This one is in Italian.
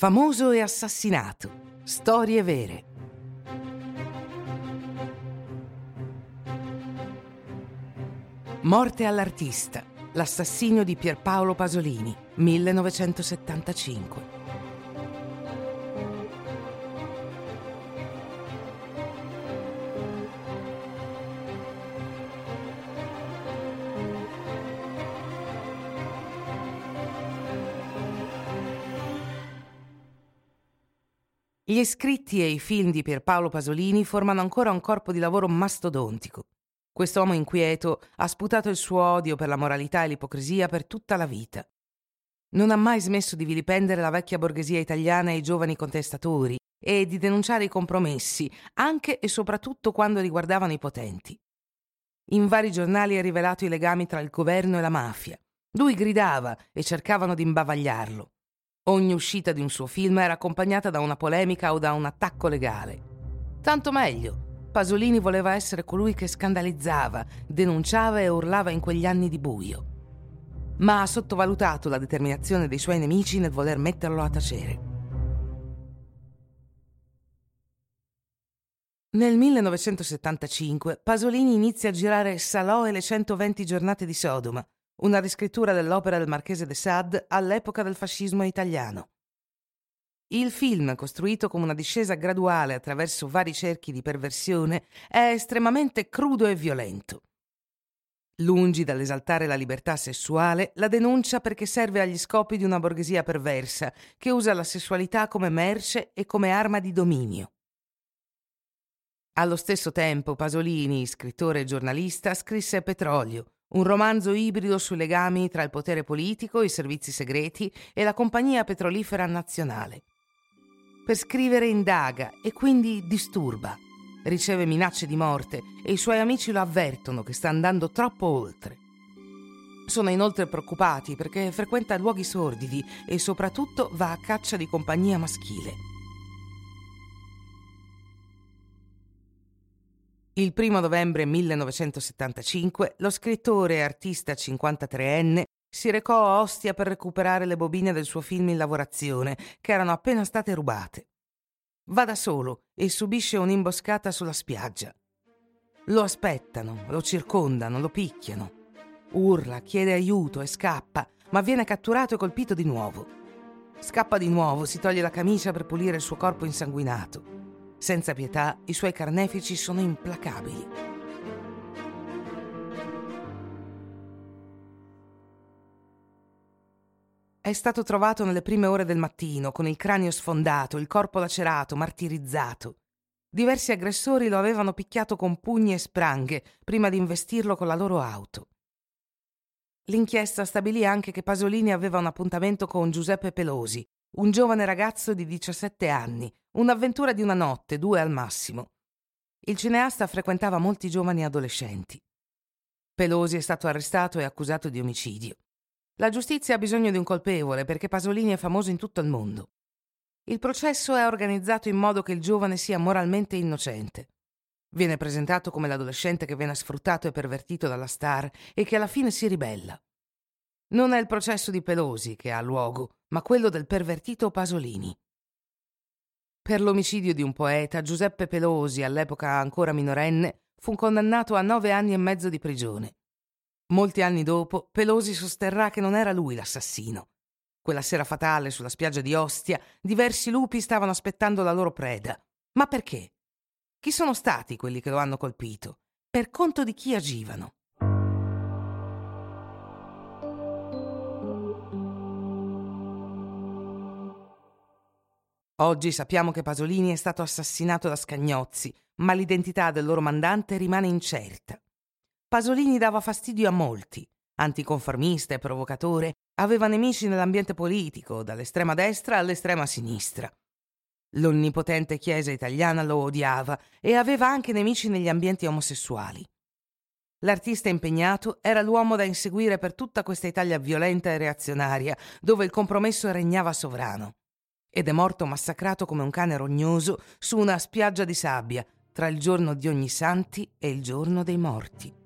Famoso e assassinato. Storie vere. Morte all'artista. L'assassinio di Pierpaolo Pasolini, 1975. Gli scritti e i film di Pierpaolo Pasolini formano ancora un corpo di lavoro mastodontico. Quest'uomo inquieto ha sputato il suo odio per la moralità e l'ipocrisia per tutta la vita. Non ha mai smesso di vilipendere la vecchia borghesia italiana e i giovani contestatori e di denunciare i compromessi, anche e soprattutto quando riguardavano i potenti. In vari giornali ha rivelato i legami tra il governo e la mafia. Lui gridava e cercavano di imbavagliarlo. Ogni uscita di un suo film era accompagnata da una polemica o da un attacco legale. Tanto meglio. Pasolini voleva essere colui che scandalizzava, denunciava e urlava in quegli anni di buio. Ma ha sottovalutato la determinazione dei suoi nemici nel voler metterlo a tacere. Nel 1975 Pasolini inizia a girare Salò e le 120 giornate di Sodoma, una riscrittura dell'opera del Marchese de Sade all'epoca del fascismo italiano. Il film, costruito come una discesa graduale attraverso vari cerchi di perversione, è estremamente crudo e violento. Lungi dall'esaltare la libertà sessuale, la denuncia perché serve agli scopi di una borghesia perversa che usa la sessualità come merce e come arma di dominio. Allo stesso tempo Pasolini, scrittore e giornalista, scrisse Petrolio, un romanzo ibrido sui legami tra il potere politico, i servizi segreti e la compagnia petrolifera nazionale. Per scrivere indaga e quindi disturba. Riceve minacce di morte e i suoi amici lo avvertono che sta andando troppo oltre. Sono inoltre preoccupati perché frequenta luoghi sordidi e soprattutto va a caccia di compagnia maschile. Il primo novembre 1975 lo scrittore e artista 53enne si recò a Ostia per recuperare le bobine del suo film in lavorazione, che erano appena state rubate. Va da solo e subisce un'imboscata sulla spiaggia. Lo aspettano, lo circondano, lo picchiano. Urla, chiede aiuto e scappa, ma viene catturato e colpito di nuovo. Scappa di nuovo, si toglie la camicia per pulire il suo corpo insanguinato. Senza pietà, i suoi carnefici sono implacabili. È stato trovato nelle prime ore del mattino, con il cranio sfondato, il corpo lacerato, martirizzato. Diversi aggressori lo avevano picchiato con pugni e spranghe prima di investirlo con la loro auto. L'inchiesta stabilì anche che Pasolini aveva un appuntamento con Giuseppe Pelosi, un giovane ragazzo di 17 anni, un'avventura di una notte, due al massimo. Il cineasta frequentava molti giovani adolescenti. Pelosi è stato arrestato e accusato di omicidio. La giustizia ha bisogno di un colpevole perché Pasolini è famoso in tutto il mondo. Il processo è organizzato in modo che il giovane sia moralmente innocente. Viene presentato come l'adolescente che viene sfruttato e pervertito dalla star e che alla fine si ribella. Non è il processo di Pelosi che ha luogo, ma quello del pervertito Pasolini. Per l'omicidio di un poeta, Giuseppe Pelosi, all'epoca ancora minorenne, fu condannato a nove anni e mezzo di prigione. Molti anni dopo, Pelosi sosterrà che non era lui l'assassino. Quella sera fatale sulla spiaggia di Ostia, diversi lupi stavano aspettando la loro preda. Ma perché? Chi sono stati quelli che lo hanno colpito? Per conto di chi agivano? Oggi sappiamo che Pasolini è stato assassinato da Scagnozzi, ma l'identità del loro mandante rimane incerta. Pasolini dava fastidio a molti. Anticonformista e provocatore, aveva nemici nell'ambiente politico, dall'estrema destra all'estrema sinistra. L'onnipotente Chiesa italiana lo odiava e aveva anche nemici negli ambienti omosessuali. L'artista impegnato era l'uomo da inseguire per tutta questa Italia violenta e reazionaria, dove il compromesso regnava sovrano ed è morto massacrato come un cane rognoso su una spiaggia di sabbia tra il giorno di ogni santi e il giorno dei morti.